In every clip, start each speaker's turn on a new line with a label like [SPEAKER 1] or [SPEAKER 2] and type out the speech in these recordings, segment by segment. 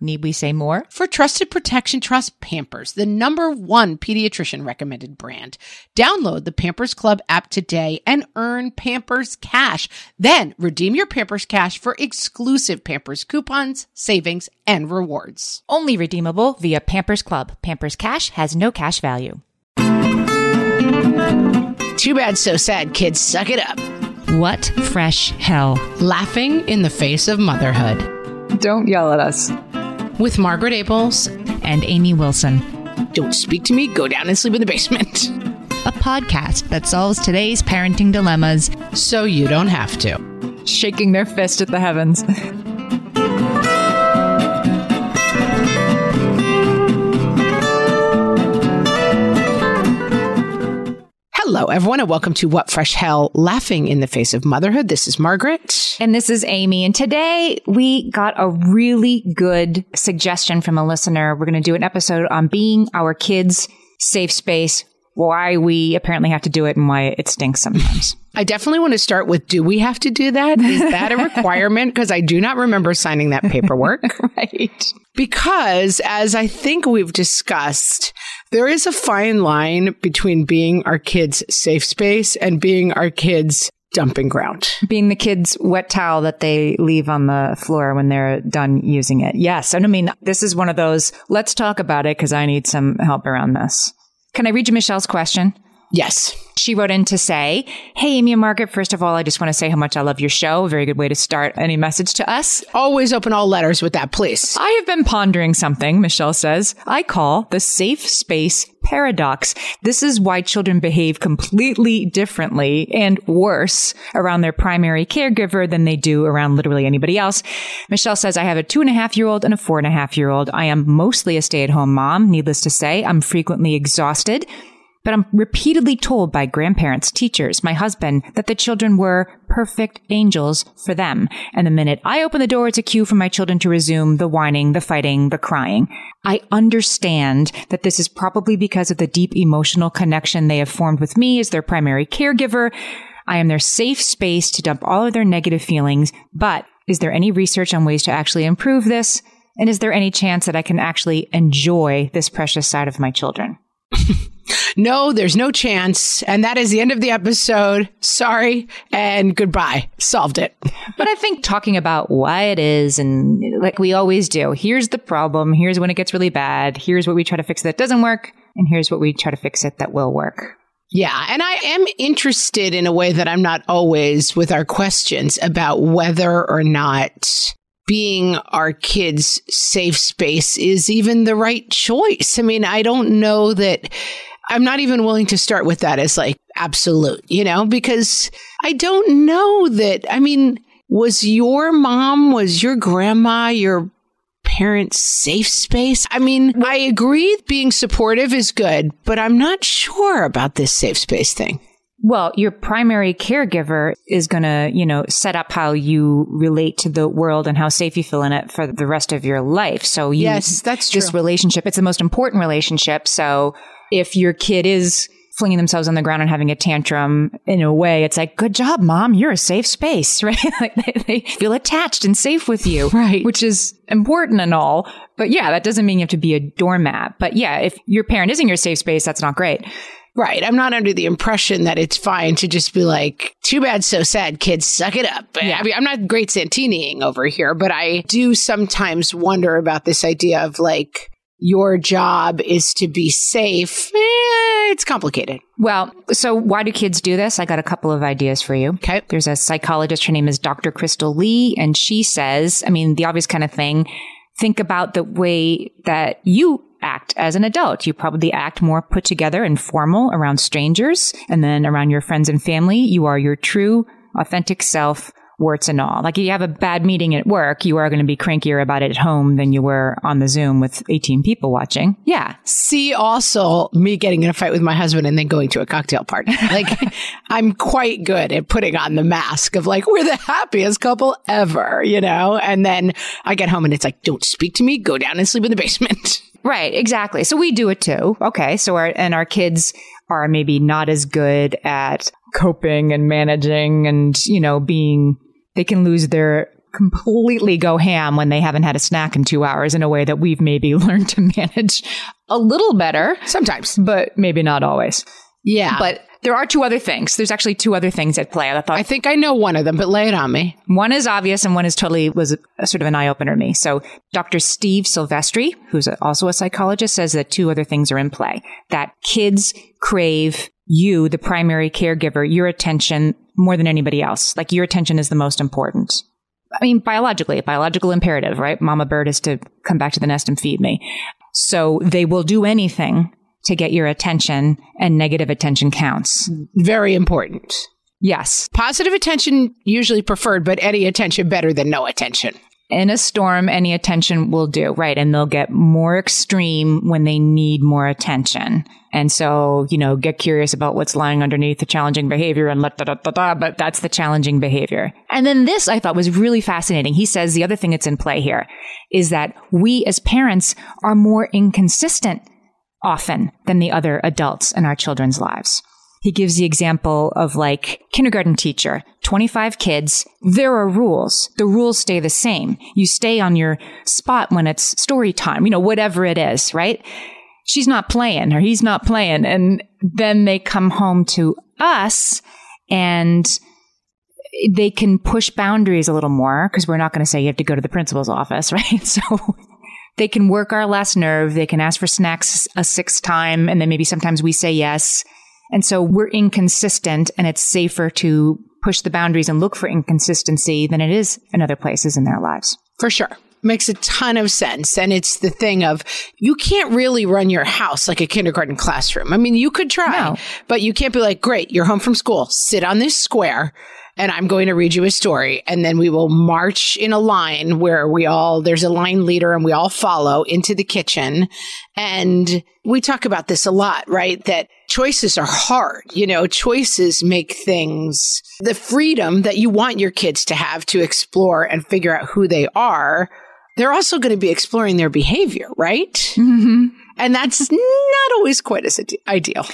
[SPEAKER 1] Need we say more?
[SPEAKER 2] For trusted protection, trust Pampers, the number one pediatrician recommended brand. Download the Pampers Club app today and earn Pampers Cash. Then redeem your Pampers Cash for exclusive Pampers coupons, savings, and rewards.
[SPEAKER 1] Only redeemable via Pampers Club. Pampers Cash has no cash value.
[SPEAKER 2] Too bad, so sad, kids. Suck it up.
[SPEAKER 1] What fresh hell?
[SPEAKER 2] Laughing in the face of motherhood.
[SPEAKER 3] Don't yell at us.
[SPEAKER 2] With Margaret Ables
[SPEAKER 1] And Amy Wilson.
[SPEAKER 2] Don't speak to me, go down and sleep in the basement.
[SPEAKER 1] A podcast that solves today's parenting dilemmas
[SPEAKER 2] So you don't have to.
[SPEAKER 3] Shaking their fist at the heavens.
[SPEAKER 2] Hello, everyone, and welcome to What Fresh Hell Laughing in the Face of Motherhood. This is Margaret.
[SPEAKER 1] And this is Amy. And today we got a really good suggestion from a listener. We're going to do an episode on being our kids' safe space, why we apparently have to do it and why it stinks sometimes.
[SPEAKER 2] I definitely want to start with do we have to do that? Is that a requirement? Because I do not remember signing that paperwork.
[SPEAKER 1] right.
[SPEAKER 2] Because, as I think we've discussed, there is a fine line between being our kids' safe space and being our kids' dumping ground.
[SPEAKER 1] Being the kids' wet towel that they leave on the floor when they're done using it. Yes. And I mean, this is one of those, let's talk about it because I need some help around this. Can I read you Michelle's question?
[SPEAKER 2] Yes.
[SPEAKER 1] She wrote in to say, Hey, Amy and Margaret, first of all, I just want to say how much I love your show. A very good way to start any message to us.
[SPEAKER 2] Always open all letters with that, please.
[SPEAKER 1] I have been pondering something, Michelle says, I call the safe space paradox. This is why children behave completely differently and worse around their primary caregiver than they do around literally anybody else. Michelle says, I have a two and a half year old and a four and a half year old. I am mostly a stay at home mom. Needless to say, I'm frequently exhausted. But I'm repeatedly told by grandparents, teachers, my husband, that the children were perfect angels for them. And the minute I open the door, it's a cue for my children to resume the whining, the fighting, the crying. I understand that this is probably because of the deep emotional connection they have formed with me as their primary caregiver. I am their safe space to dump all of their negative feelings. But is there any research on ways to actually improve this? And is there any chance that I can actually enjoy this precious side of my children?
[SPEAKER 2] No, there's no chance. And that is the end of the episode. Sorry and goodbye. Solved it.
[SPEAKER 1] but I think talking about why it is and like we always do, here's the problem. Here's when it gets really bad. Here's what we try to fix that doesn't work. And here's what we try to fix it that will work.
[SPEAKER 2] Yeah. And I am interested in a way that I'm not always with our questions about whether or not being our kids' safe space is even the right choice. I mean, I don't know that I'm not even willing to start with that as like absolute, you know, because I don't know that. I mean, was your mom, was your grandma, your parents' safe space? I mean, I agree being supportive is good, but I'm not sure about this safe space thing.
[SPEAKER 1] Well, your primary caregiver is going to, you know, set up how you relate to the world and how safe you feel in it for the rest of your life. So you,
[SPEAKER 2] Yes, that's true.
[SPEAKER 1] this relationship, it's the most important relationship. So if your kid is flinging themselves on the ground and having a tantrum in a way, it's like, good job, mom. You're a safe space, right? like they, they feel attached and safe with you,
[SPEAKER 2] Right.
[SPEAKER 1] Which is important and all. But yeah, that doesn't mean you have to be a doormat. But yeah, if your parent isn't your safe space, that's not great.
[SPEAKER 2] Right. I'm not under the impression that it's fine to just be like, too bad, so sad, kids, suck it up. I mean, I'm not great Santiniing over here, but I do sometimes wonder about this idea of like, your job is to be safe. Eh, it's complicated.
[SPEAKER 1] Well, so why do kids do this? I got a couple of ideas for you.
[SPEAKER 2] Okay.
[SPEAKER 1] There's a psychologist. Her name is Dr. Crystal Lee, and she says, I mean, the obvious kind of thing. Think about the way that you act as an adult. You probably act more put together and formal around strangers, and then around your friends and family, you are your true, authentic self warts and all. Like if you have a bad meeting at work, you are going to be crankier about it at home than you were on the Zoom with 18 people watching. Yeah.
[SPEAKER 2] See also me getting in a fight with my husband and then going to a cocktail party. Like I'm quite good at putting on the mask of like, we're the happiest couple ever, you know? And then I get home and it's like, don't speak to me, go down and sleep in the basement.
[SPEAKER 1] Right, exactly. So we do it too. Okay. So our, and our kids are maybe not as good at coping and managing and, you know, being they can lose their completely go ham when they haven't had a snack in two hours in a way that we've maybe learned to manage a little better
[SPEAKER 2] sometimes,
[SPEAKER 1] but maybe not always.
[SPEAKER 2] Yeah.
[SPEAKER 1] But there are two other things. There's actually two other things at play. I thought
[SPEAKER 2] I think I know one of them, but lay it on me.
[SPEAKER 1] One is obvious and one is totally was a, a sort of an eye opener to me. So Dr. Steve Silvestri, who's a, also a psychologist, says that two other things are in play. That kids crave you, the primary caregiver, your attention more than anybody else. Like your attention is the most important. I mean, biologically, biological imperative, right? Mama bird is to come back to the nest and feed me. So they will do anything to get your attention and negative attention counts.
[SPEAKER 2] Very important.
[SPEAKER 1] Yes.
[SPEAKER 2] Positive attention usually preferred, but any attention better than no attention.
[SPEAKER 1] In a storm, any attention will do, right? And they'll get more extreme when they need more attention. And so, you know, get curious about what's lying underneath the challenging behavior and let da da da da, but that's the challenging behavior. And then this I thought was really fascinating. He says the other thing that's in play here is that we as parents are more inconsistent often than the other adults in our children's lives. He gives the example of like kindergarten teacher, 25 kids. There are rules. The rules stay the same. You stay on your spot when it's story time, you know, whatever it is, right? She's not playing or he's not playing. And then they come home to us and they can push boundaries a little more because we're not going to say you have to go to the principal's office, right? So they can work our last nerve. They can ask for snacks a sixth time and then maybe sometimes we say yes and so we're inconsistent and it's safer to push the boundaries and look for inconsistency than it is in other places in their lives.
[SPEAKER 2] For sure. Makes a ton of sense. And it's the thing of you can't really run your house like a kindergarten classroom. I mean, you could try,
[SPEAKER 1] No.
[SPEAKER 2] but you can't be like, great, you're home from school, sit on this square and I'm going to read you a story. And then we will march in a line where we all, there's a line leader and we all follow into the kitchen. And we talk about this a lot, right? That choices are hard. You know, choices make things the freedom that you want your kids to have to explore and figure out who they are. They're also going to be exploring their behavior, right?
[SPEAKER 1] Mm-hmm.
[SPEAKER 2] And that's not always quite as ideal.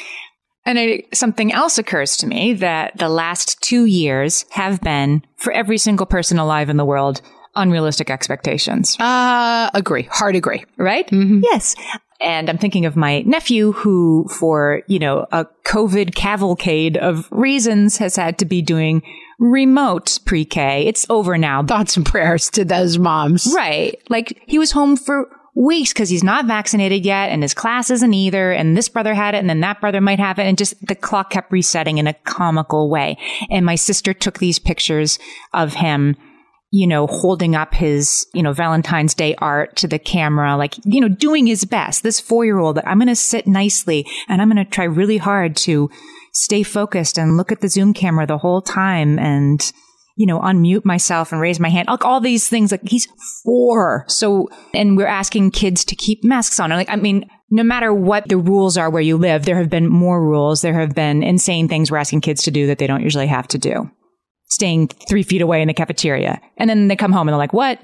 [SPEAKER 1] And it, something else occurs to me that the last two years have been, for every single person alive in the world, unrealistic expectations.
[SPEAKER 2] Uh, agree. Hard agree.
[SPEAKER 1] right? Yes. And I'm thinking of my nephew who, for, you know, a COVID cavalcade of reasons has had to be doing remote pre-K. It's over now.
[SPEAKER 2] Thoughts and prayers to those moms.
[SPEAKER 1] Right. Like he was home for weeks because he's not vaccinated yet and his class isn't either. And this brother had it and then that brother might have it. And just the clock kept resetting in a comical way. And my sister took these pictures of him you know, holding up his, you know, Valentine's Day art to the camera, like, you know, doing his best. This four year old, that I'm going to sit nicely and I'm going to try really hard to stay focused and look at the Zoom camera the whole time and, you know, unmute myself and raise my hand. Like all these things, like he's four. So, and we're asking kids to keep masks on. Like, I mean, no matter what the rules are where you live, there have been more rules. There have been insane things we're asking kids to do that they don't usually have to do. Staying three feet away in the cafeteria. And then they come home and they're like, what?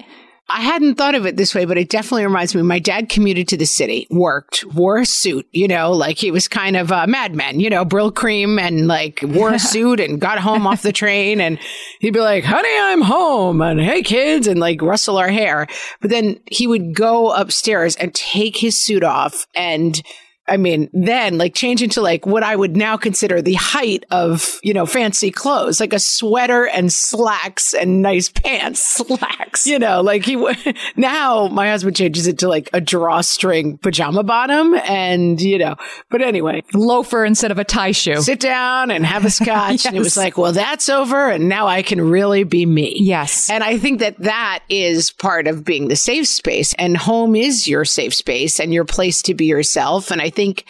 [SPEAKER 2] I hadn't thought of it this way, but it definitely reminds me. My dad commuted to the city, worked, wore a suit, you know, like he was kind of a madman, you know, Brylcreem and like wore a suit and got home off the train. And he'd be like, honey, I'm home. And hey, kids, and like rustle our hair. But then he would go upstairs and take his suit off and I mean, then like change into like what I would now consider the height of, you know, fancy clothes, like a sweater and slacks and nice pants.
[SPEAKER 1] Slacks.
[SPEAKER 2] You know, like he, w- now my husband changes it to like a drawstring pajama bottom and, you know, but anyway,
[SPEAKER 1] Loafer instead of a tie shoe.
[SPEAKER 2] sit down and have a scotch. And it was like, well, that's over. And now I can really be me.
[SPEAKER 1] Yes.
[SPEAKER 2] And I think that that is part of being the safe space and home is your safe space and your place to be yourself. And I think,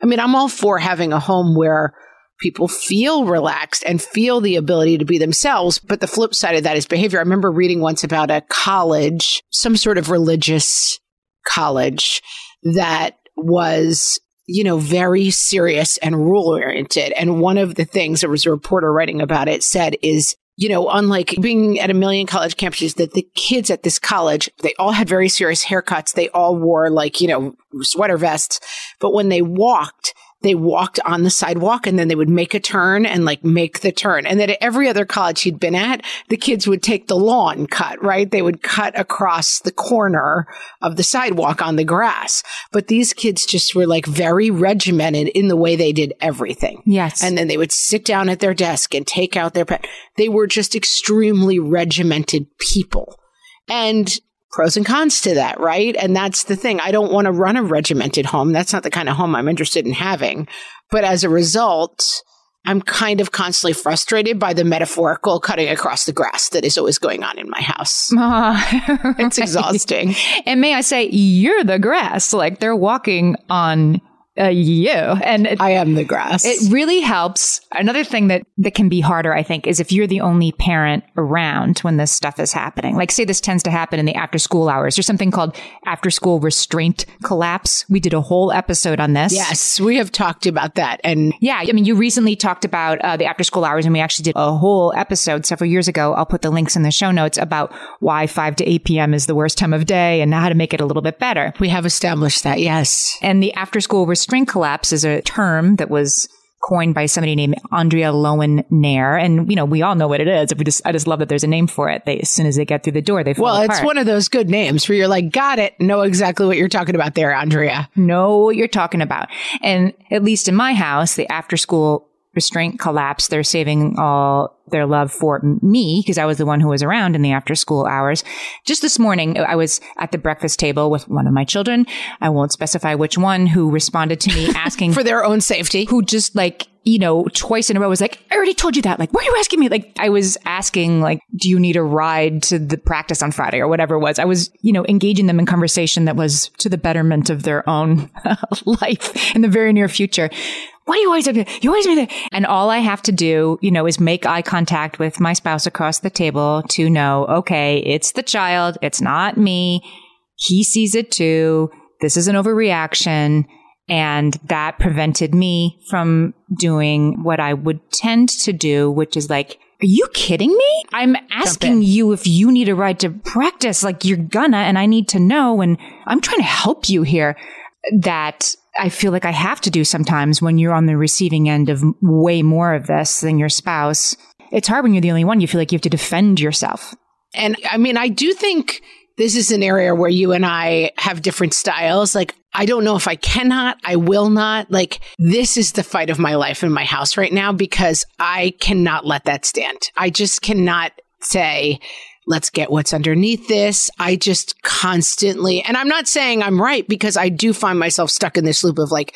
[SPEAKER 2] I mean, I'm all for having a home where people feel relaxed and feel the ability to be themselves. But the flip side of that is behavior. I remember reading once about a college, some sort of religious college that was you know, very serious and rule oriented. And one of the things there was a reporter writing about it said is, you know, unlike being at a million college campuses, that the kids at this college, they all had very serious haircuts. They all wore like, you know, sweater vests. But when they walked, they walked on the sidewalk and then they would make a turn and like make the turn. And then at every other college he'd been at, the kids would take the lawn cut, right? They would cut across the corner of the sidewalk on the grass. But these kids just were like very regimented in the way they did everything.
[SPEAKER 1] Yes.
[SPEAKER 2] And then they would sit down at their desk and take out their pen. They were just extremely regimented people. And pros and cons to that, right? And that's the thing. I don't want to run a regimented home. That's not the kind of home I'm interested in having. But as a result, I'm kind of constantly frustrated by the metaphorical cutting across the grass that is always going on in my house. It's
[SPEAKER 1] right.
[SPEAKER 2] exhausting.
[SPEAKER 1] And may I say, you're the grass. Like they're walking on uh, you. And it,
[SPEAKER 2] I am the grass.
[SPEAKER 1] it really helps. Another thing that, that can be harder, I think, is if you're the only parent around when this stuff is happening. Like, say this tends to happen in the after school hours. There's something called after school restraint collapse. We did a whole episode on this.
[SPEAKER 2] yes, we have talked about that. And
[SPEAKER 1] Yeah, I mean, you recently talked about uh, the after school hours, and we actually did a whole episode several years ago. I'll put the links in the show notes about why 5 to 8 p.m. is the worst time of day and how to make it a little bit better.
[SPEAKER 2] we have established that. Yes.
[SPEAKER 1] And the after school restraint collapse is a term that was coined by somebody named Andrea Loewen Nair. And, you know, we all know what it is. We just, I just love that there's a name for it. They, as soon as they get through the door, they fall
[SPEAKER 2] Well, it's one of those good names where you're like, got it, know exactly what you're talking about there, Andrea.
[SPEAKER 1] know what you're talking about. And at least in my house, the after school restraint collapse, they're saving all their love for me because I was the one who was around in the after school hours. Just this morning, I was at the breakfast table with one of my children. I won't specify which one who responded to me asking
[SPEAKER 2] For their own safety.
[SPEAKER 1] who just like, you know, twice in a row was like, I already told you that. Like, why are you asking me? Like, I was asking, like, do you need a ride to the practice on Friday or whatever it was? I was, you know, engaging them in conversation that was to the betterment of their own life in the very near future. Why do you always have to, you always that? And all I have to do, you know, is make eye contact with my spouse across the table to know, okay, it's the child. It's not me. He sees it too. This is an overreaction. And that prevented me from doing what I would tend to do, which is like, are you kidding me? I'm asking you if you need a ride to practice. Like you're gonna, and I need to know. And I'm trying to help you here. That I feel like I have to do sometimes when you're on the receiving end of way more of this than your spouse. It's hard when you're the only one. You feel like you have to defend yourself.
[SPEAKER 2] And I mean, I do think this is an area where you and I have different styles. Like, I don't know if I cannot, I will not. Like, this is the fight of my life in my house right now because I cannot let that stand. I just cannot say, let's get what's underneath this. I just constantly, and I'm not saying I'm right because I do find myself stuck in this loop of like,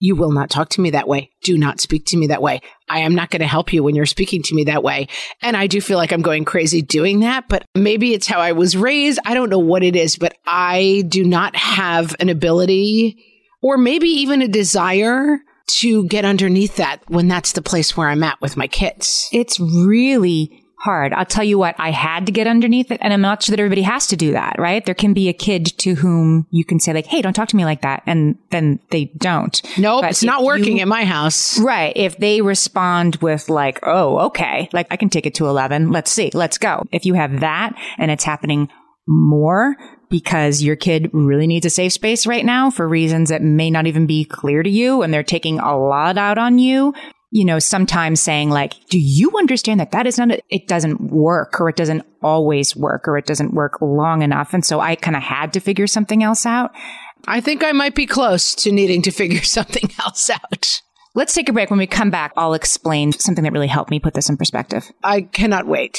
[SPEAKER 2] you will not talk to me that way. Do not speak to me that way. I am not going to help you when you're speaking to me that way. And I do feel like I'm going crazy doing that, but maybe it's how I was raised. I don't know what it is, but I do not have an ability or maybe even a desire to get underneath that when that's the place where I'm at with my kids.
[SPEAKER 1] It's really hard. I'll tell you what, I had to get underneath it, and I'm not sure that everybody has to do that, right? There can be a kid to whom you can say, like, hey, don't talk to me like that, and then they don't.
[SPEAKER 2] Nope,
[SPEAKER 1] But
[SPEAKER 2] it's not working
[SPEAKER 1] you-
[SPEAKER 2] in my house.
[SPEAKER 1] Right. If they respond with like, oh, okay, like I can take it to 11. Let's see. Let's go. If you have that and it's happening more because your kid really needs a safe space right now for reasons that may not even be clear to you and they're taking a lot out on you, you know, sometimes saying like, do you understand that that is not, a, it doesn't work or it doesn't always work or it doesn't work long enough. And so I kind of had to figure something else out.
[SPEAKER 2] I think I might be close to needing to figure something else out.
[SPEAKER 1] Let's take a break. When we come back, I'll explain something that really helped me put this in perspective.
[SPEAKER 2] I cannot wait.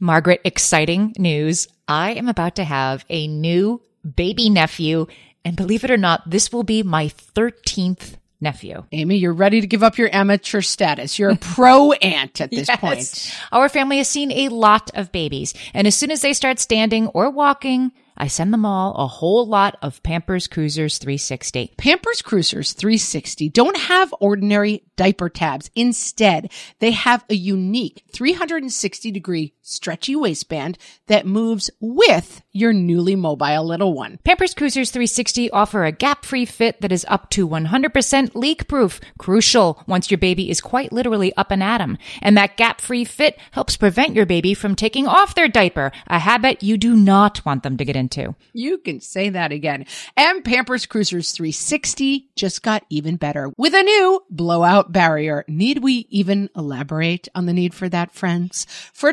[SPEAKER 4] Margaret, exciting news. I am about to have a new baby nephew. And believe it or not, this will be my 13th nephew.
[SPEAKER 2] Amy, you're ready to give up your amateur status. You're a pro aunt at this yes. point.
[SPEAKER 4] Our family has seen a lot of babies. And as soon as they start standing or walking, I send them all a whole lot of Pampers Cruisers 360.
[SPEAKER 2] Pampers Cruisers 360 don't have ordinary diaper tabs. Instead, they have a unique 360 degree stretchy waistband that moves with your newly mobile little one.
[SPEAKER 4] Pampers Cruisers 360 offer a gap-free fit that is up to 100% leak-proof. Crucial once your baby is quite literally up and at 'em. And that gap-free fit helps prevent your baby from taking off their diaper, a habit you do not want them to get into.
[SPEAKER 2] You can say that again. And Pampers Cruisers 360 just got even better with a new blowout barrier. Need we even elaborate on the need for that, friends? For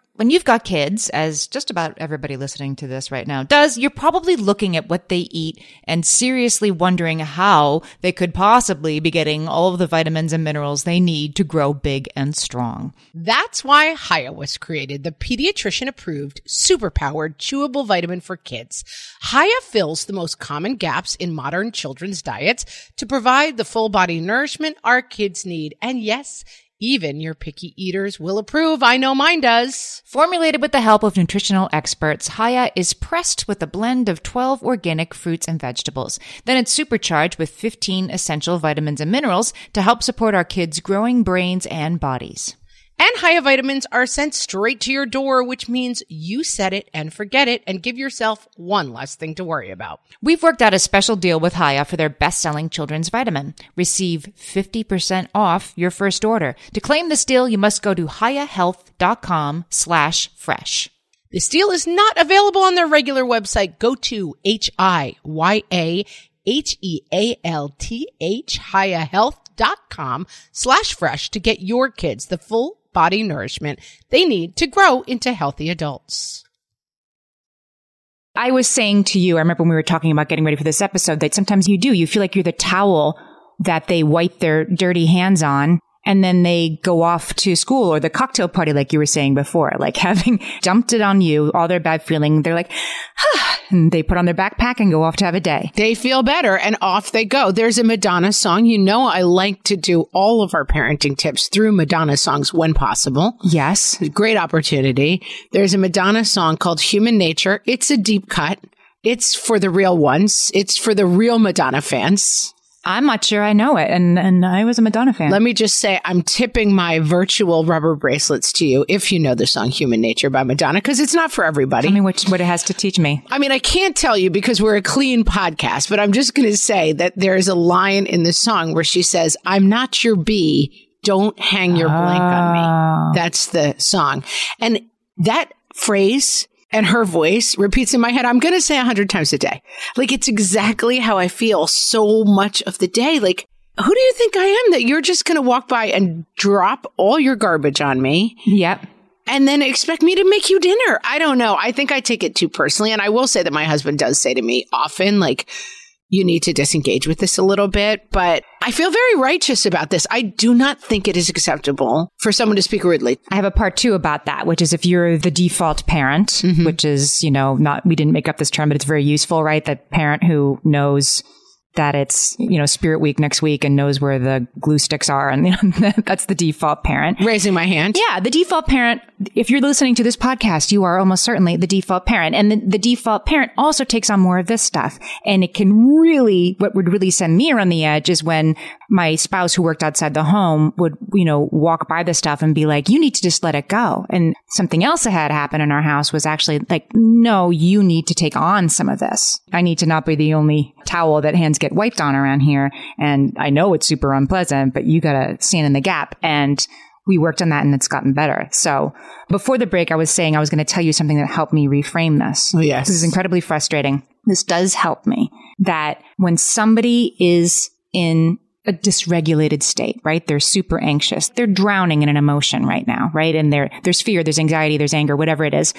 [SPEAKER 4] when you've got kids, as just about everybody listening to this right now does, you're probably looking at what they eat and seriously wondering how they could possibly be getting all of the vitamins and minerals they need to grow big and strong.
[SPEAKER 2] That's why Hiya was created, the pediatrician approved, superpowered, chewable vitamin for kids. Hiya fills the most common gaps in modern children's diets to provide the full body nourishment our kids need. And yes, even your picky eaters will approve. I know mine does.
[SPEAKER 4] Formulated with the help of nutritional experts, Hiya is pressed with a blend of 12 organic fruits and vegetables. Then it's supercharged with 15 essential vitamins and minerals to help support our kids' growing brains and bodies.
[SPEAKER 2] And Hiya vitamins are sent straight to your door, which means you set it and forget it and give yourself one less thing to worry about.
[SPEAKER 4] We've worked out a special deal with Hiya for their best-selling children's vitamin. Receive 50% off your first order. To claim this deal, you must go to hiyahealth.com slash fresh.
[SPEAKER 2] This deal is not available on their regular website. Go to H-I-Y-A H-E-A-L-T-H, hiyahealth.com slash fresh to get your kids the full body nourishment they need to grow into healthy adults.
[SPEAKER 1] I was saying to you, I remember when we were talking about getting ready for this episode, that sometimes you do, you feel like you're the towel that they wipe their dirty hands on and then they go off to school or the cocktail party, like you were saying before, like having dumped it on you, all their bad feeling. They're like, ah, and they put on their backpack and go off to have a day.
[SPEAKER 2] They feel better and off they go. There's a Madonna song. You know, I like to do all of our parenting tips through Madonna songs when possible.
[SPEAKER 1] Yes.
[SPEAKER 2] Great opportunity. There's a Madonna song called Human Nature. It's a deep cut. It's for the real ones. It's for the real Madonna fans.
[SPEAKER 1] I'm not sure I know it, and and I was a Madonna fan.
[SPEAKER 2] Let me just say, I'm tipping my virtual rubber bracelets to you if you know the song "Human Nature" by Madonna, because it's not for everybody.
[SPEAKER 1] Tell me what what it has to teach me.
[SPEAKER 2] I mean, I can't tell you because we're a clean podcast, but I'm just going to say that there is a line in the song where she says, "I'm not your bee. Don't hang your blank on me." Ah. That's the song, and that phrase and her voice repeats in my head. I'm going to say a hundred times a day. Like it's exactly how I feel so much of the day. Like, who do you think I am that you're just going to walk by and drop all your garbage on me?
[SPEAKER 1] Yep.
[SPEAKER 2] And then expect me to make you dinner. I don't know. I think I take it too personally. And I will say that my husband does say to me often, like, you need to disengage with this a little bit. But I feel very righteous about this. I do not think it is acceptable for someone to speak rudely.
[SPEAKER 1] I have a part two about that, which is if you're the default parent, mm-hmm. which is, you know, not, we didn't make up this term, but it's very useful, right? That parent who knows that it's, you know, spirit week next week and knows where the glue sticks are. And that's the default parent.
[SPEAKER 2] Raising my hand.
[SPEAKER 1] Yeah. The default parent, if you're listening to this podcast, you are almost certainly the default parent. And the, the default parent also takes on more of this stuff. And it can really, what would really send me around the edge is when my spouse who worked outside the home would, you know, walk by the stuff and be like, you need to just let it go. And something else that had happened in our house was actually like, no, you need to take on some of this. I need to not be the only towel that hands get wiped on around here. And I know it's super unpleasant, but you got to stand in the gap. And we worked on that and it's gotten better. So before the break, I was saying I was going to tell you something that helped me reframe this.
[SPEAKER 2] Oh, yes.
[SPEAKER 1] This is incredibly frustrating. This does help me that when somebody is in a dysregulated state, right? They're super anxious. They're drowning in an emotion right now, right? And there, there's fear, there's anxiety, there's anger, whatever it is.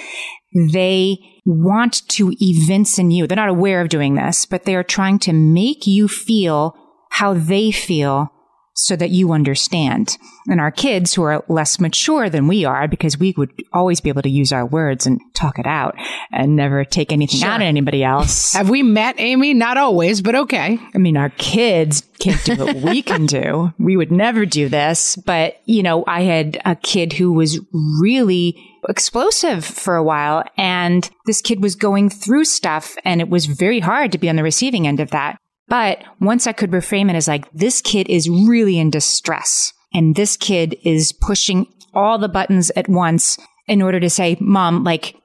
[SPEAKER 1] They want to evince in you. They're not aware of doing this, but they are trying to make you feel how they feel so that you understand. And our kids who are less mature than we are, because we would always be able to use our words and talk it out and never take anything
[SPEAKER 2] Sure.
[SPEAKER 1] out of anybody else.
[SPEAKER 2] Have we met Amy? Not always, but okay.
[SPEAKER 1] I mean, our kids can't do what we can do. We would never do this. But, you know, I had a kid who was really explosive for a while and this kid was going through stuff and it was very hard to be on the receiving end of that. But once I could reframe it as like, this kid is really in distress and this kid is pushing all the buttons at once in order to say, mom, like,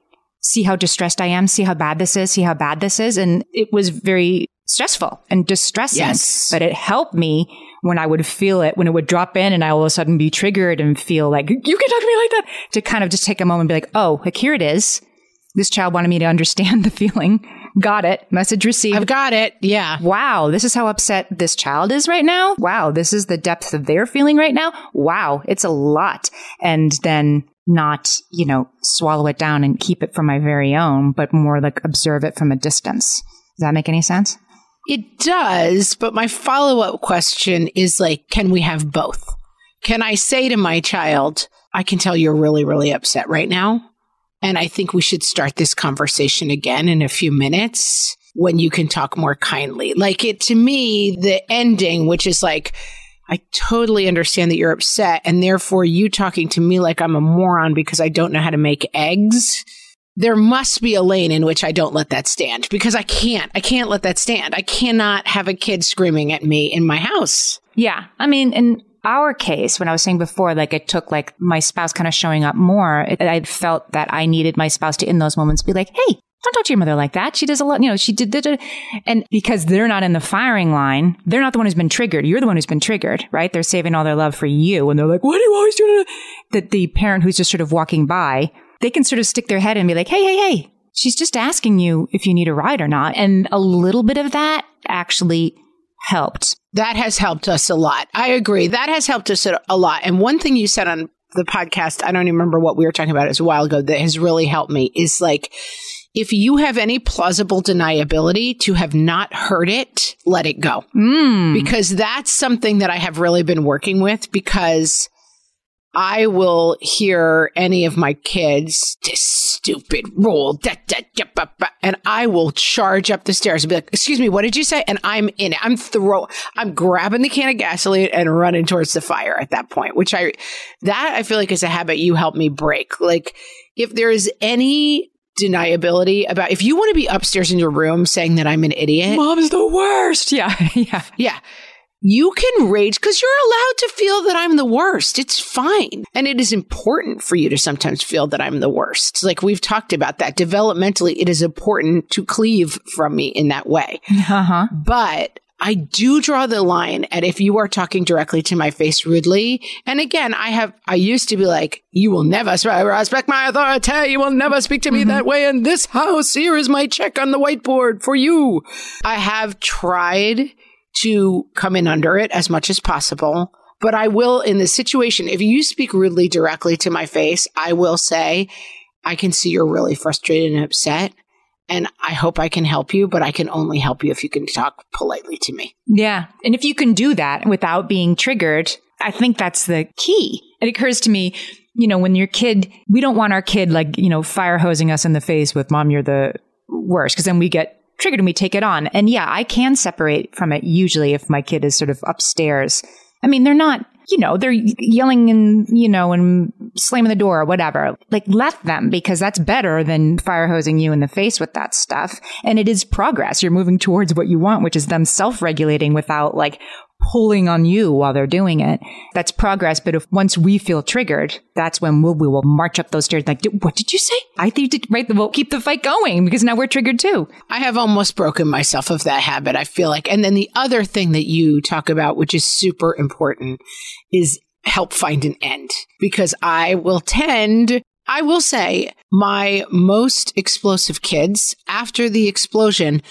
[SPEAKER 1] see how distressed I am, see how bad this is, see how bad this is. And it was very stressful and distressing.
[SPEAKER 2] Yes.
[SPEAKER 1] But it helped me when I would feel it, when it would drop in and I all of a sudden be triggered and feel like, you can talk to me like that, to kind of just take a moment and be like, oh, like here it is. This child wanted me to understand the feeling. Got it. Message received.
[SPEAKER 2] I've got it. Yeah.
[SPEAKER 1] Wow, this is how upset this child is right now. Wow, this is the depth of their feeling right now. Wow, it's a lot. And then not, you know, swallow it down and keep it for my very own, but more like observe it from a distance. Does that make any sense?
[SPEAKER 2] It does, but my follow up question is like, can we have both? Can I say to my child, I can tell you're really, really upset right now. And I think we should start this conversation again in a few minutes when you can talk more kindly. Like it to me, the ending, which is like, I totally understand that you're upset. And therefore, you talking to me like I'm a moron because I don't know how to make eggs. There must be a lane in which I don't let that stand because I can't. I can't let that stand. I cannot have a kid screaming at me in my house.
[SPEAKER 1] Yeah. I mean, in our case, when I was saying before, like it took like my spouse kind of showing up more, it, I felt that I needed my spouse to, in those moments, be like, hey, don't talk to your mother like that. She does a lot, you know, she did, did, did. And because they're not in the firing line, they're not the one who's been triggered. You're the one who's been triggered, right? They're saving all their love for you. And they're like, what are you always doing? That the parent who's just sort of walking by, they can sort of stick their head and be like, hey, hey, hey, she's just asking you if you need a ride or not. And a little bit of that actually helped.
[SPEAKER 2] That has helped us a lot. I agree. That has helped us a lot. And one thing you said on the podcast, I don't even remember what we were talking about, it was a while ago, that has really helped me is like, if you have any plausible deniability to have not heard it, let it go.
[SPEAKER 1] Mm.
[SPEAKER 2] Because that's something that I have really been working with because I will hear any of my kids, stupid rule, da, da, da, ba, ba," and I will charge up the stairs and be like, excuse me, what did you say? And I'm in it. I'm throw, I'm grabbing the can of gasoline and running towards the fire at that point, which I, that I feel like is a habit you help me break. Like if there is any deniability about, if you want to be upstairs in your room saying that I'm an idiot,
[SPEAKER 1] Mom's the worst. Yeah. Yeah.
[SPEAKER 2] yeah. You can rage because you're allowed to feel that I'm the worst. It's fine. And it is important for you to sometimes feel that I'm the worst. Like we've talked about that. Developmentally, it is important to cleave from me in that way.
[SPEAKER 1] Uh huh.
[SPEAKER 2] But I do draw the line at if you are talking directly to my face rudely. And again, I have, I used to be like, you will never respect my authority. You will never speak to me that way in this house. Here is my check on the whiteboard for you. I have tried to come in under it as much as possible. But I will, in this situation, if you speak rudely directly to my face, I will say, I can see you're really frustrated and upset. And I hope I can help you, but I can only help you if you can talk politely to me.
[SPEAKER 1] Yeah. And if you can do that without being triggered, I think that's the key. It occurs to me, you know, when your kid, we don't want our kid like, you know, fire hosing us in the face with mom, you're the worst. Cause then we get triggered we take it on. And yeah, I can separate from it usually if my kid is sort of upstairs. I mean, they're not, you know, they're yelling and, you know, and slamming the door or whatever. Like, let them because that's better than fire hosing you in the face with that stuff. And it is progress. You're moving towards what you want, which is them self regulating without like pulling on you while they're doing it. That's progress. But if once we feel triggered, that's when we'll, we will march up those stairs like, what did you say? I think did, right. We'll keep the fight going because now we're triggered too.
[SPEAKER 2] I have almost broken myself of that habit, I feel like. And then the other thing that you talk about, which is super important, is help find an end because I will tend, I will say, my most explosive kids after the explosion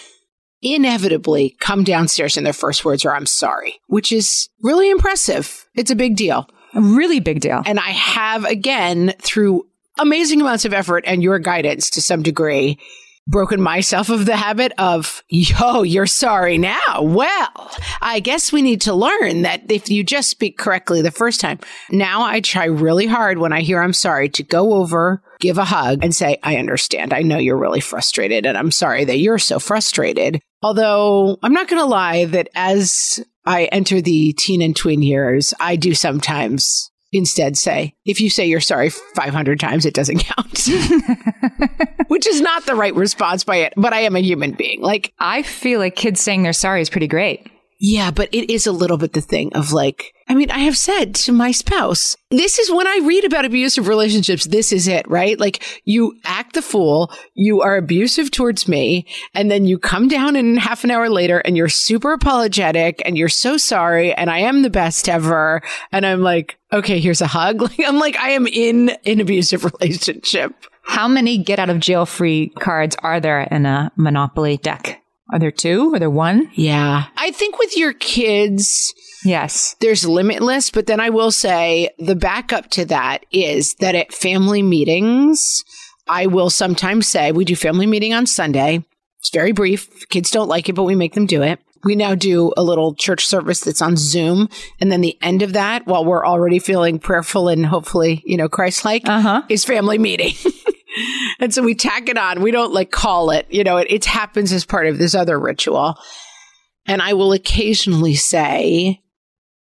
[SPEAKER 2] inevitably come downstairs and their first words are, I'm sorry, which is really impressive. It's a big deal.
[SPEAKER 1] A really big deal.
[SPEAKER 2] And I have, again, through amazing amounts of effort and your guidance to some degree, broken myself of the habit of, yo, you're sorry now. Well, I guess we need to learn that if you just speak correctly the first time, now I try really hard when I hear I'm sorry to go over, give a hug and say, I understand. I know you're really frustrated and I'm sorry that you're so frustrated. Although I'm not going to lie that as I enter the teen and tween years, I do sometimes instead say, if you say you're sorry 500 times, it doesn't count. Which is not the right response by it, but I am a human being. Like,
[SPEAKER 1] I feel like kids saying they're sorry is pretty great.
[SPEAKER 2] Yeah, but it is a little bit the thing of like, I mean, I have said to my spouse, this is when I read about abusive relationships, this is it, right? Like you act the fool, you are abusive towards me, and then you come down and half an hour later and you're super apologetic and you're so sorry and I am the best ever. And I'm like, okay, here's a hug. Like I'm like, I am in an abusive relationship.
[SPEAKER 1] How many get out of jail free cards are there in a Monopoly deck? Are there two? Are there one?
[SPEAKER 2] Yeah. I think with your kids,
[SPEAKER 1] Yes.
[SPEAKER 2] there's limitless, but then I will say the backup to that is that at family meetings, I will sometimes say, we do family meeting on Sunday. It's very brief. Kids don't like it, but we make them do it. We now do a little church service that's on Zoom. And then the end of that, while we're already feeling prayerful and hopefully, you know, Christ like,
[SPEAKER 1] Uh-huh.
[SPEAKER 2] is family meeting. and so we tack it on. We don't like call it, you know, it, it happens as part of this other ritual. And I will occasionally say,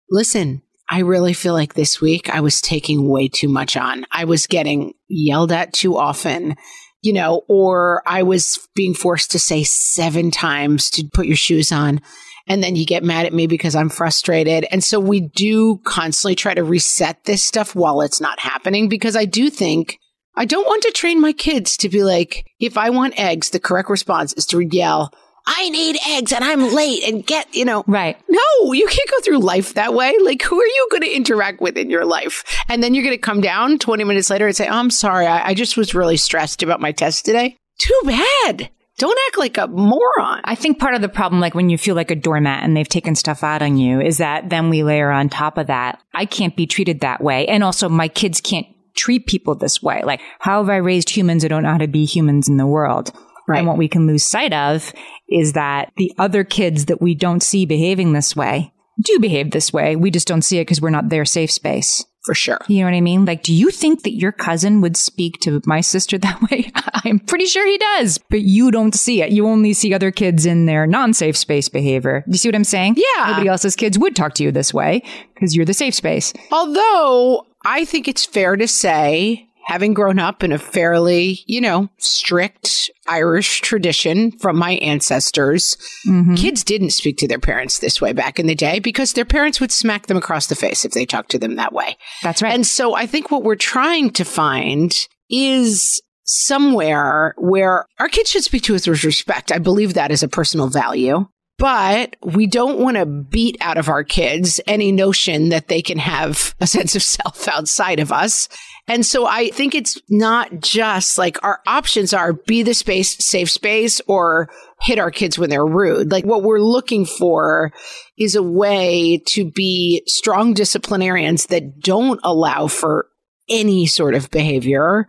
[SPEAKER 2] listen, I really feel like this week I was taking way too much on. I was getting yelled at too often, you know, or I was being forced to say seven times to put your shoes on. And then you get mad at me because I'm frustrated. And so we do constantly try to reset this stuff while it's not happening because I do think I don't want to train my kids to be like, if I want eggs, the correct response is to yell, I need eggs and I'm late and get, you know,
[SPEAKER 1] Right.
[SPEAKER 2] no, you can't go through life that way. Like, who are you going to interact with in your life? And then you're going to come down 20 minutes later and say, oh, I'm sorry. I, I just was really stressed about my test today. Too bad. Don't act like a moron.
[SPEAKER 1] I think part of the problem, like when you feel like a doormat and they've taken stuff out on you, is that then we layer on top of that, I can't be treated that way. And also my kids can't treat people this way. Like, how have I raised humans who don't know how to be humans in the world?
[SPEAKER 2] Right.
[SPEAKER 1] And what we can lose sight of is that the other kids that we don't see behaving this way do behave this way. We just don't see it because we're not their safe space.
[SPEAKER 2] For sure.
[SPEAKER 1] You know what I mean? Like, do you think that your cousin would speak to my sister that way? I'm pretty sure he does, but you don't see it. You only see other kids in their non safe space behavior. Do you see what I'm saying?
[SPEAKER 2] Yeah.
[SPEAKER 1] Nobody else's kids would talk to you this way because you're the safe space.
[SPEAKER 2] Although I think it's fair to say, having grown up in a fairly, you know, strict Irish tradition from my ancestors, mm-hmm. kids didn't speak to their parents this way back in the day because their parents would smack them across the face if they talked to them that way.
[SPEAKER 1] That's right.
[SPEAKER 2] And so I think what we're trying to find is somewhere where our kids should speak to us with respect. I believe that is a personal value. But we don't want to beat out of our kids any notion that they can have a sense of self outside of us. And so I think it's not just like our options are be the space, safe space, or hit our kids when they're rude. Like what we're looking for is a way to be strong disciplinarians that don't allow for any sort of behavior,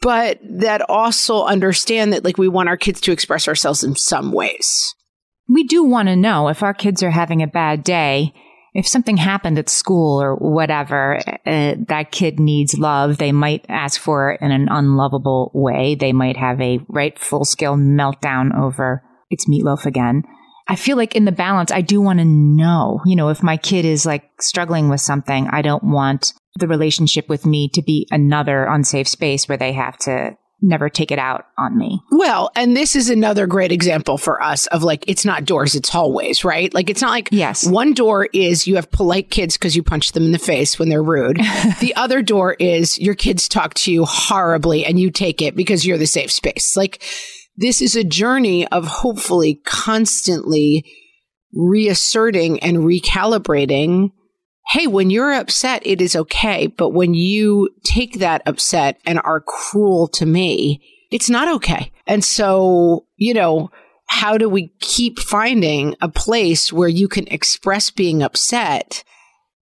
[SPEAKER 2] but that also understand that like we want our kids to express ourselves in some ways.
[SPEAKER 1] We do want to know if our kids are having a bad day, if something happened at school or whatever, uh, that kid needs love. They might ask for it in an unlovable way. They might have a right full scale meltdown over it's meatloaf again. I feel like in the balance, I do want to know, you know, if my kid is like struggling with something, I don't want the relationship with me to be another unsafe space where they have to never take it out on me.
[SPEAKER 2] Well, and this is another great example for us of like, it's not doors, it's hallways, right? Like, it's not like
[SPEAKER 1] Yes.
[SPEAKER 2] one door is you have polite kids because you punch them in the face when they're rude. the other door is your kids talk to you horribly and you take it because you're the safe space. Like, this is a journey of hopefully constantly reasserting and recalibrating hey, when you're upset, it is okay. But when you take that upset and are cruel to me, it's not okay. And so, you know, how do we keep finding a place where you can express being upset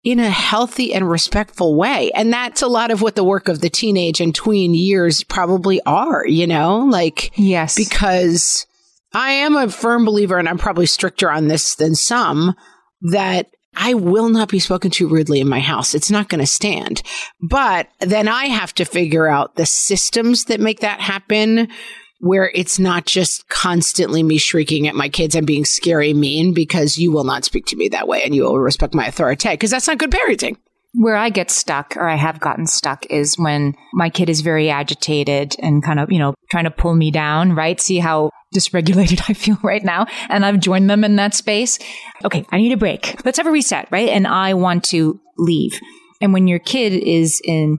[SPEAKER 2] in a healthy and respectful way? And that's a lot of what the work of the teenage and tween years probably are, you know, like,
[SPEAKER 1] Yes.
[SPEAKER 2] because I am a firm believer, and I'm probably stricter on this than some, that I will not be spoken to rudely in my house. It's not going to stand. But then I have to figure out the systems that make that happen where it's not just constantly me shrieking at my kids and being scary mean because you will not speak to me that way and you will respect my authority because that's not good parenting.
[SPEAKER 1] Where I get stuck or I have gotten stuck is when my kid is very agitated and kind of, you know, trying to pull me down, right? See how dysregulated I feel right now. And I've joined them in that space. Okay, I need a break. Let's have a reset, right? And I want to leave. And when your kid is in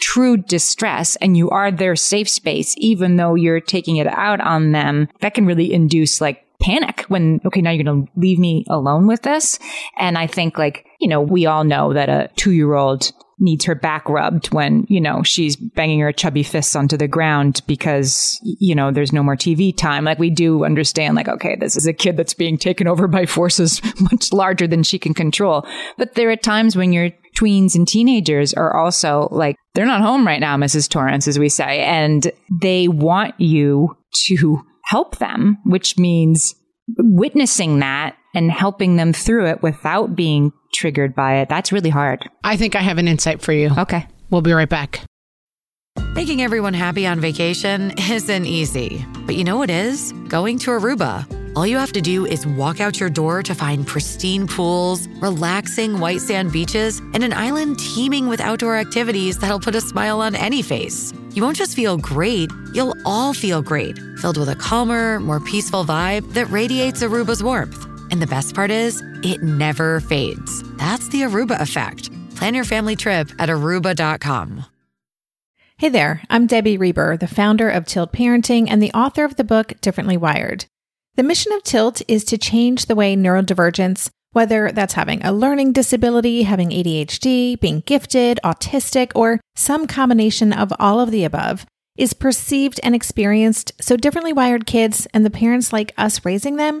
[SPEAKER 1] true distress and you are their safe space, even though you're taking it out on them, that can really induce like panic when, okay, now you're going to leave me alone with this. And I think like, you know, we all know that a two year old needs her back rubbed when, you know, she's banging her chubby fists onto the ground because, you know, there's no more TV time. Like we do understand, like, okay, this is a kid that's being taken over by forces much larger than she can control. But there are times when your tweens and teenagers are also like, they're not home right now, Mrs. Torrance, as we say, and they want you to help them, which means witnessing that and helping them through it without being triggered by it. That's really hard.
[SPEAKER 2] I think I have an insight for you.
[SPEAKER 1] Okay.
[SPEAKER 2] We'll be right back.
[SPEAKER 5] Making everyone happy on vacation isn't easy. But you know what is? Going to Aruba. All you have to do is walk out your door to find pristine pools, relaxing white sand beaches, and an island teeming with outdoor activities that'll put a smile on any face. You won't just feel great, you'll all feel great, filled with a calmer, more peaceful vibe that radiates Aruba's warmth. And the best part is, it never fades. That's the Aruba effect. Plan your family trip at aruba.com.
[SPEAKER 6] Hey there, I'm Debbie Reber, the founder of Tilt Parenting and the author of the book Differently Wired. The mission of Tilt is to change the way neurodivergence, whether that's having a learning disability, having ADHD, being gifted, autistic, or some combination of all of the above, is perceived and experienced so differently wired kids and the parents like us raising them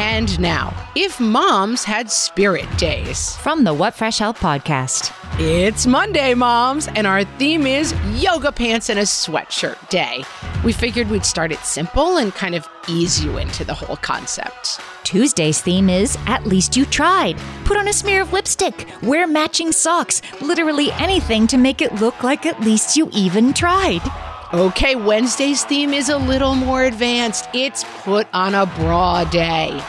[SPEAKER 2] And now, if moms had spirit days.
[SPEAKER 4] From the What Fresh Hell podcast.
[SPEAKER 2] It's Monday, moms, and our theme is yoga pants and a sweatshirt day. We figured we'd start it simple and kind of ease you into the whole concept.
[SPEAKER 4] Tuesday's theme is At Least You Tried. Put on a smear of lipstick, wear matching socks, literally anything to make it look like at least you even tried.
[SPEAKER 2] Okay, Wednesday's theme is a little more advanced. It's put on a bra day.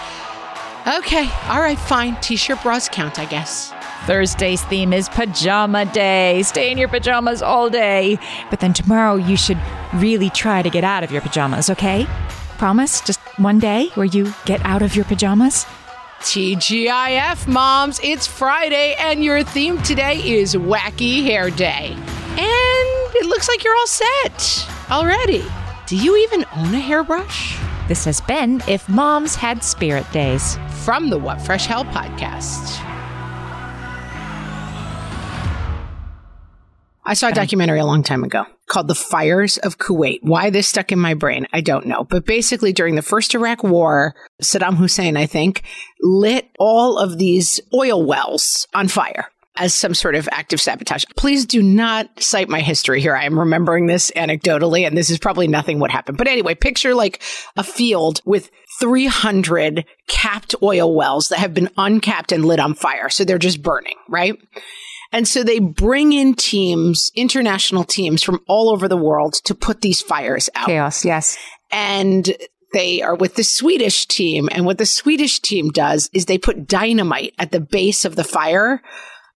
[SPEAKER 2] Okay, all right, fine. T shirt bras count, I guess.
[SPEAKER 1] Thursday's theme is pajama day. Stay in your pajamas all day. But then tomorrow you should really try to get out of your pajamas, okay? Promise? Just one day where you get out of your pajamas?
[SPEAKER 2] TGIF, moms, it's Friday, and your theme today is Wacky Hair Day. And it looks like you're all set already. Do you even own a hairbrush?
[SPEAKER 1] This has been If Moms Had Spirit Days.
[SPEAKER 2] From the What Fresh Hell podcast. I saw a documentary a long time ago called The Fires of Kuwait. Why this stuck in my brain, I don't know. But basically, during the first Iraq War, Saddam Hussein, I think, lit all of these oil wells on fire. As some sort of active sabotage. Please do not cite my history here. I am remembering this anecdotally, and this is probably nothing what happened. But anyway, picture like a field with 300 capped oil wells that have been uncapped and lit on fire. So they're just burning, right? And so they bring in teams, international teams from all over the world to put these fires out.
[SPEAKER 1] Chaos, yes.
[SPEAKER 2] And they are with the Swedish team. And what the Swedish team does is they put dynamite at the base of the fire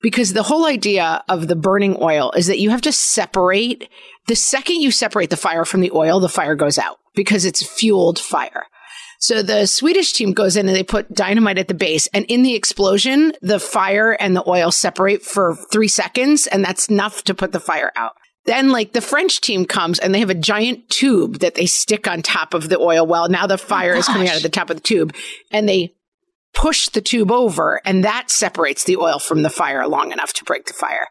[SPEAKER 2] because the whole idea of the burning oil is that you have to separate. The second you separate the fire from the oil, the fire goes out because it's fueled fire. So the Swedish team goes in and they put dynamite at the base. And in the explosion, the fire and the oil separate for three seconds. And that's enough to put the fire out. Then, like the French team comes and they have a giant tube that they stick on top of the oil well. Now the fire oh, is coming out of the top of the tube and they push the tube over and that separates the oil from the fire long enough to break the fire.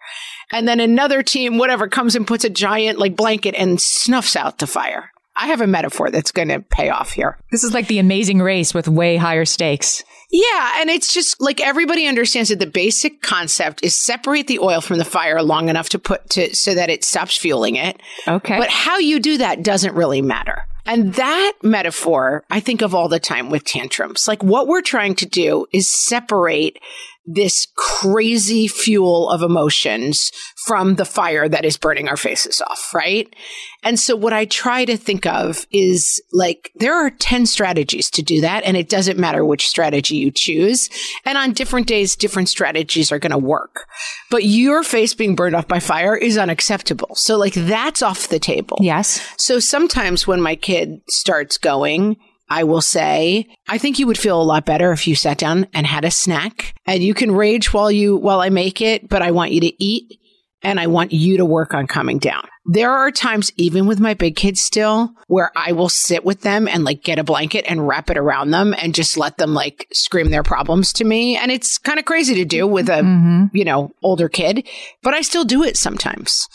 [SPEAKER 2] And then another team, whatever, comes and puts a giant like blanket and snuffs out the fire. I have a metaphor that's going to pay off here.
[SPEAKER 1] This is like the amazing race with way higher stakes.
[SPEAKER 2] Yeah. And it's just like everybody understands that the basic concept is separate the oil from the fire long enough to put to so that it stops fueling it.
[SPEAKER 1] Okay.
[SPEAKER 2] But how you do that doesn't really matter. And that metaphor, I think of all the time with tantrums. Like what we're trying to do is separate this crazy fuel of emotions from the fire that is burning our faces off, right? And so what I try to think of is like there are 10 strategies to do that and it doesn't matter which strategy you choose. And on different days different strategies are going to work. But your face being burned off by fire is unacceptable. So like that's off the table.
[SPEAKER 1] Yes.
[SPEAKER 2] So sometimes when my kid starts going I will say, I think you would feel a lot better if you sat down and had a snack and you can rage while you, while I make it, but I want you to eat and I want you to work on calming down. There are times, even with my big kids still, where I will sit with them and like get a blanket and wrap it around them and just let them like scream their problems to me. And it's kind of crazy to do with a, mm-hmm. you know, older kid, but I still do it sometimes.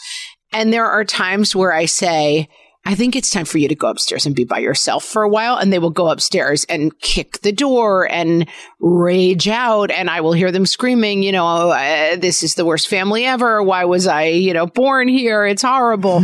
[SPEAKER 2] And there are times where I say, I think it's time for you to go upstairs and be by yourself for a while. And they will go upstairs and kick the door and rage out. And I will hear them screaming, you know, uh, this is the worst family ever. Why was I, you know, born here? It's horrible.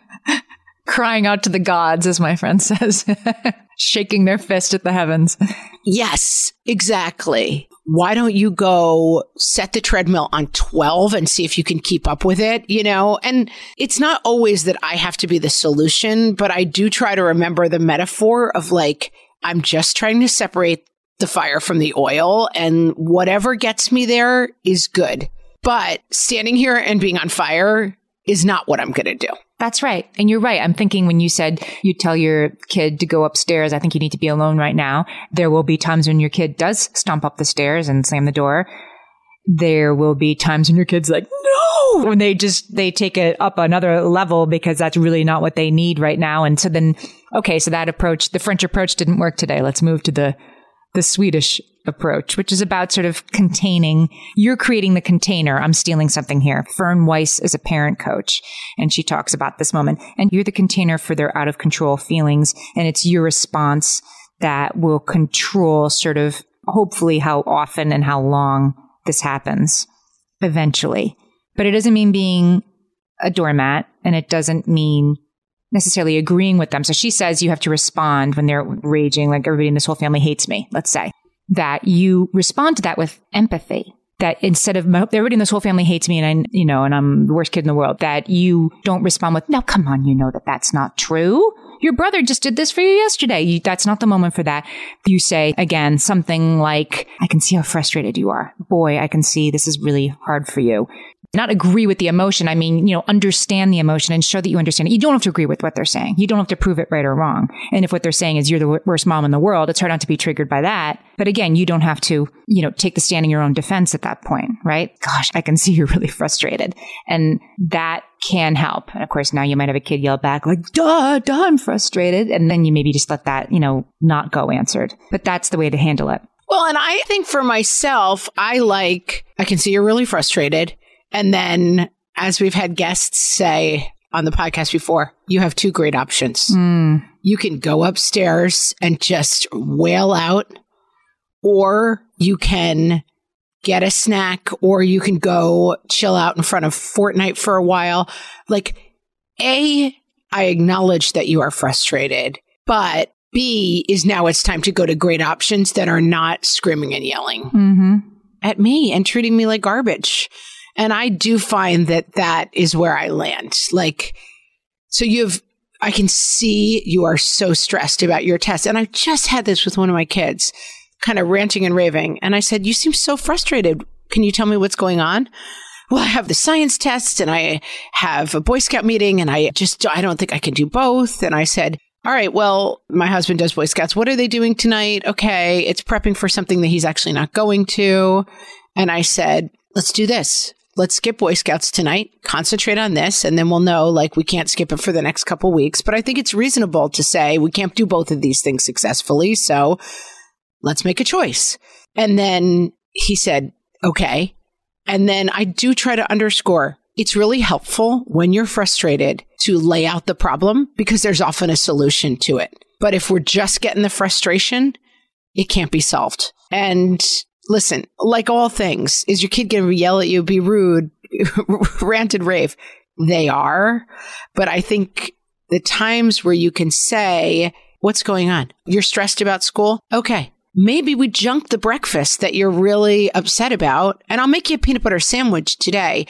[SPEAKER 1] Crying out to the gods, as my friend says, shaking their fist at the heavens.
[SPEAKER 2] Yes, exactly why don't you go set the treadmill on 12 and see if you can keep up with it, you know? And it's not always that I have to be the solution, but I do try to remember the metaphor of like, I'm just trying to separate the fire from the oil and whatever gets me there is good. But standing here and being on fire is not what I'm going to do.
[SPEAKER 1] That's right. And you're right. I'm thinking when you said you tell your kid to go upstairs, I think you need to be alone right now. There will be times when your kid does stomp up the stairs and slam the door. There will be times when your kid's like, no, when they just, they take it up another level because that's really not what they need right now. And so then, okay, so that approach, the French approach didn't work today. Let's move to the, the Swedish approach, which is about sort of containing. You're creating the container. I'm stealing something here. Fern Weis is a parent coach and she talks about this moment and you're the container for their out of control feelings. And it's your response that will control sort of hopefully how often and how long this happens eventually. But it doesn't mean being a doormat and it doesn't mean necessarily agreeing with them. So she says you have to respond when they're raging, like everybody in this whole family hates me, let's say that you respond to that with empathy. That instead of everybody in this whole family hates me and I, you know, and I'm the worst kid in the world, that you don't respond with, no, come on, you know that that's not true. Your brother just did this for you yesterday. You, that's not the moment for that. You say again something like, I can see how frustrated you are. Boy, I can see this is really hard for you not agree with the emotion. I mean, you know, understand the emotion and show that you understand it. You don't have to agree with what they're saying. You don't have to prove it right or wrong. And if what they're saying is you're the worst mom in the world, it's hard not to be triggered by that. But again, you don't have to, you know, take the stand in your own defense at that point, right? Gosh, I can see you're really frustrated. And that can help. And of course, now you might have a kid yell back like, duh, duh, I'm frustrated. And then you maybe just let that, you know, not go answered. But that's the way to handle it.
[SPEAKER 2] Well, and I think for myself, I like, I can see you're really frustrated. And then, as we've had guests say on the podcast before, you have two great options. Mm. You can go upstairs and just wail out, or you can get a snack or you can go chill out in front of Fortnite for a while. Like, A, I acknowledge that you are frustrated, but B is now it's time to go to great options that are not screaming and yelling
[SPEAKER 1] Mm-hmm.
[SPEAKER 2] at me and treating me like garbage. And I do find that that is where I land. Like, so you've, I can see you are so stressed about your test. And I just had this with one of my kids, kind of ranting and raving. And I said, You seem so frustrated. Can you tell me what's going on? Well, I have the science test and I have a Boy Scout meeting and I just, I don't think I can do both. And I said, all right, well, my husband does Boy Scouts. What are they doing tonight? Okay, it's prepping for something that he's actually not going to. And I said, let's do this. Let's skip Boy Scouts tonight, concentrate on this, and then we'll know like we can't skip it for the next couple weeks. But I think it's reasonable to say we can't do both of these things successfully. So let's make a choice. And then he said, okay. And then I do try to underscore it's really helpful when you're frustrated to lay out the problem because there's often a solution to it. But if we're just getting the frustration, it can't be solved. And listen, like all things, is your kid going to yell at you, be rude, rant and rave? They are. But I think the times where you can say, what's going on? You're stressed about school? Okay. Maybe we junk the breakfast that you're really upset about, and I'll make you a peanut butter sandwich today.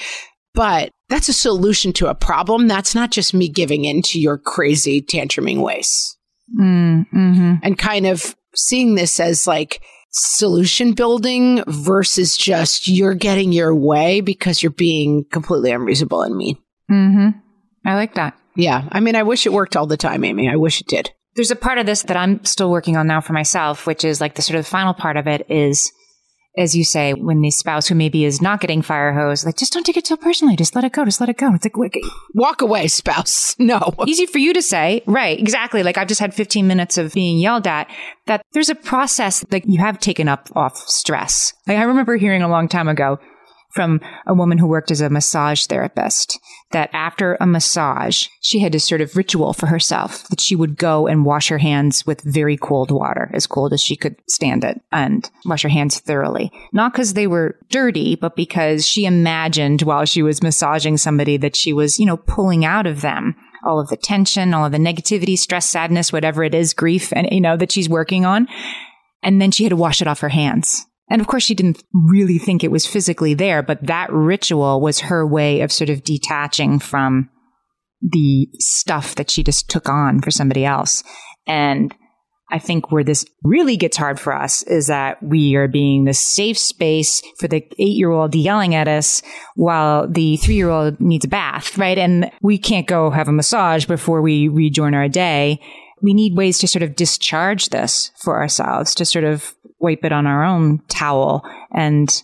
[SPEAKER 2] But that's a solution to a problem. That's not just me giving in to your crazy tantruming ways.
[SPEAKER 1] Mm-hmm.
[SPEAKER 2] And kind of seeing this as like solution building versus just you're getting your way because you're being completely unreasonable and mean.
[SPEAKER 1] Mm-hmm. I like that.
[SPEAKER 2] Yeah. I mean, I wish it worked all the time, Amy. I wish it did.
[SPEAKER 1] There's a part of this that I'm still working on now for myself, which is like the sort of final part of it is, as you say, when the spouse who maybe is not getting fire hose, like just don't take it so personally. Just let it go. Just let it go. It's like wicked.
[SPEAKER 2] Walk away, spouse. No.
[SPEAKER 1] easy for you to say, right? Exactly. Like I've just had 15 minutes of being yelled at. That there's a process that you have taken up off stress. Like I remember hearing a long time ago from a woman who worked as a massage therapist that after a massage, she had this sort of ritual for herself that she would go and wash her hands with very cold water, as cold as she could stand it, and wash her hands thoroughly. Not because they were dirty, but because she imagined while she was massaging somebody that she was, you know, pulling out of them all of the tension, all of the negativity, stress, sadness, whatever it is, grief, and, you know, that she's working on. And then she had to wash it off her hands. And of course, she didn't really think it was physically there, but that ritual was her way of sort of detaching from the stuff that she just took on for somebody else. And I think where this really gets hard for us is that we are being the safe space for the eight year old yelling at us while the three year old needs a bath, right? And we can't go have a massage before we rejoin our day. We need ways to sort of discharge this for ourselves, to sort of wipe it on our own towel. And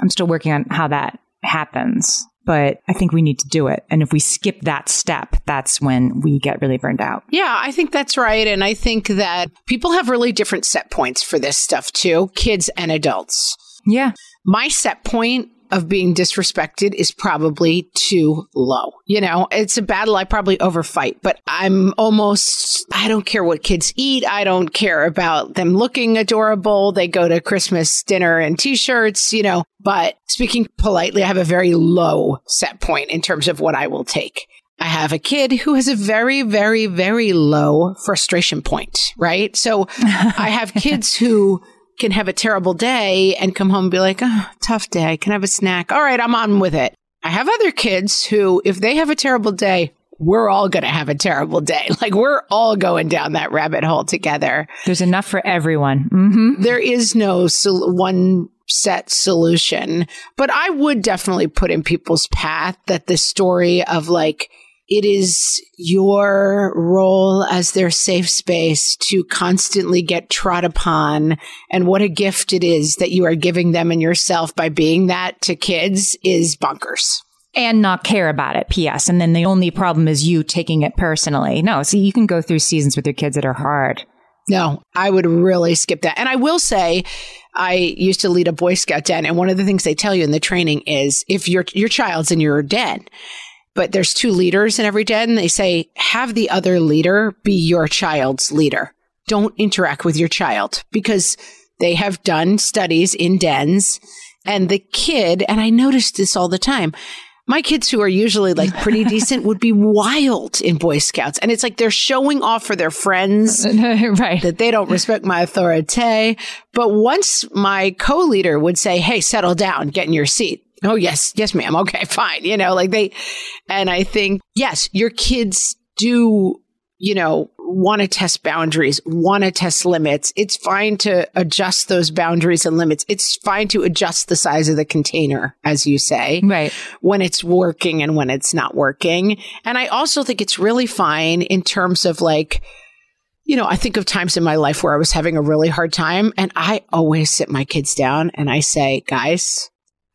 [SPEAKER 1] I'm still working on how that happens, but I think we need to do it. And if we skip that step, that's when we get really burned out.
[SPEAKER 2] Yeah, I think that's right. And I think that people have really different set points for this stuff too, kids and adults.
[SPEAKER 1] Yeah.
[SPEAKER 2] My set point of being disrespected is probably too low. You know, it's a battle I probably overfight, but I'm almost, I don't care what kids eat. I don't care about them looking adorable. They go to Christmas dinner in t shirts, you know, but speaking politely, I have a very low set point in terms of what I will take. I have a kid who has a very, very, very low frustration point, right? So I have kids who can have a terrible day and come home and be like, oh, tough day. Can I have a snack? All right, I'm on with it. I have other kids who, if they have a terrible day, we're all going to have a terrible day. Like we're all going down that rabbit hole together.
[SPEAKER 1] There's enough for everyone. Mm-hmm.
[SPEAKER 2] There is no sol- one set solution, but I would definitely put in people's path that the story of like, it is your role as their safe space to constantly get trod upon. And what a gift it is that you are giving them and yourself by being that to kids is bonkers.
[SPEAKER 1] And not care about it, P.S. And then the only problem is you taking it personally. No, see, you can go through seasons with your kids that are hard.
[SPEAKER 2] No, I would really skip that. And I will say, I used to lead a Boy Scout den, and one of the things they tell you in the training is if your your child's in your den, but there's two leaders in every den, they say have the other leader be your child's leader. Don't interact with your child because they have done studies in dens And the kid, and I noticed this all the time. My kids who are usually like pretty decent would be wild in Boy Scouts. And it's like they're showing off for their friends
[SPEAKER 1] right.
[SPEAKER 2] that they don't respect my authority. But once my co-leader would say, Hey, settle down, get in your seat. Oh, yes. Yes, ma'am. Okay, fine. You know, like they, and I think, yes, your kids do, you know, want to test boundaries, want to test limits. It's fine to adjust those boundaries and limits. It's fine to adjust the size of the container, as you say,
[SPEAKER 1] Right.
[SPEAKER 2] when it's working and when it's not working. And I also think it's really fine in terms of like, you know, I think of times in my life where I was having a really hard time and I always sit my kids down and I say, guys,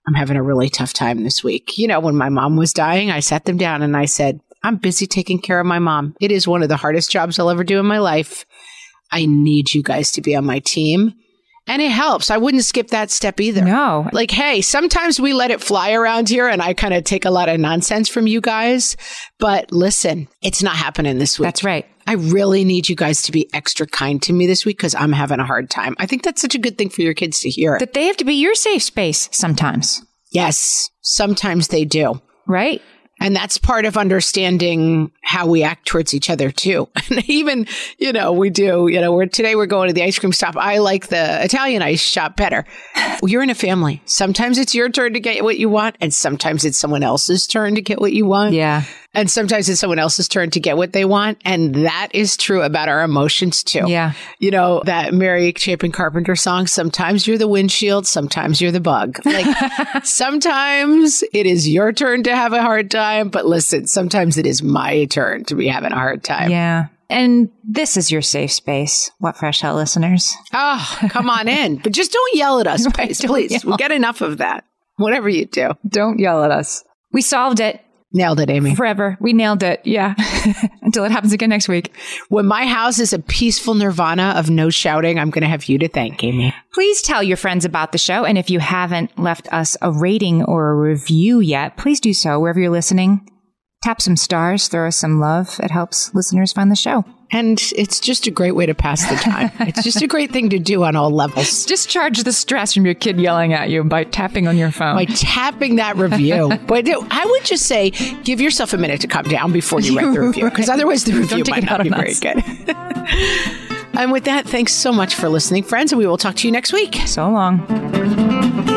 [SPEAKER 2] I'm having a really tough time this week. You know, when my mom was dying, I sat them down and I said, I'm busy taking care of my mom. It is one of the hardest jobs I'll ever do in my life. I need you guys to be on my team. And it helps. I wouldn't skip that step either.
[SPEAKER 1] No.
[SPEAKER 2] Like, hey, sometimes we let it fly around here and I kind of take a lot of nonsense from you guys. But listen, it's not happening this week.
[SPEAKER 1] That's right.
[SPEAKER 2] I really need you guys to be extra kind to me this week because I'm having a hard time. I think that's such a good thing for your kids to hear.
[SPEAKER 1] That they have to be your safe space sometimes.
[SPEAKER 2] yes, sometimes they do.
[SPEAKER 1] Right.
[SPEAKER 2] And that's part of understanding how we act towards each other too. And even, you know, we do, you know, we're today we're going to the ice cream shop. I like the Italian ice shop better. Well, you're in a family. Sometimes it's your turn to get what you want, and sometimes it's someone else's turn to get what you want.
[SPEAKER 1] Yeah.
[SPEAKER 2] And sometimes it's someone else's turn to get what they want. And that is true about our emotions too.
[SPEAKER 1] Yeah.
[SPEAKER 2] You know, that Mary Chapin Carpenter song, sometimes you're the windshield, sometimes you're the bug. Like sometimes it is your turn to have a hard time, but listen, sometimes it is my turn to be having a hard time.
[SPEAKER 1] Yeah. And this is your safe space. What fresh hell listeners?
[SPEAKER 2] Oh, come on in. But just don't yell at us, please. please. We get enough of that. Whatever you do.
[SPEAKER 3] Don't yell at us.
[SPEAKER 1] We solved it
[SPEAKER 2] Nailed it, Amy.
[SPEAKER 1] forever. We nailed it. Yeah. Until it happens again next week.
[SPEAKER 2] When my house is a peaceful nirvana of no shouting, I'm going to have you to thank, Amy.
[SPEAKER 1] Please tell your friends about the show. And if you haven't left us a rating or a review yet, please do so wherever you're listening. Tap some stars, throw us some love. It helps listeners find the show.
[SPEAKER 2] And it's just a great way to pass the time. it's just a great thing to do on all levels.
[SPEAKER 3] Discharge the stress from your kid yelling at you by tapping on your phone.
[SPEAKER 2] By tapping that review. but I would just say give yourself a minute to calm down before you write the review, because otherwise the review
[SPEAKER 1] take
[SPEAKER 2] might not be very
[SPEAKER 1] us.
[SPEAKER 2] good. and with that, thanks so much for listening, friends, and we will talk to you next week.
[SPEAKER 1] So long.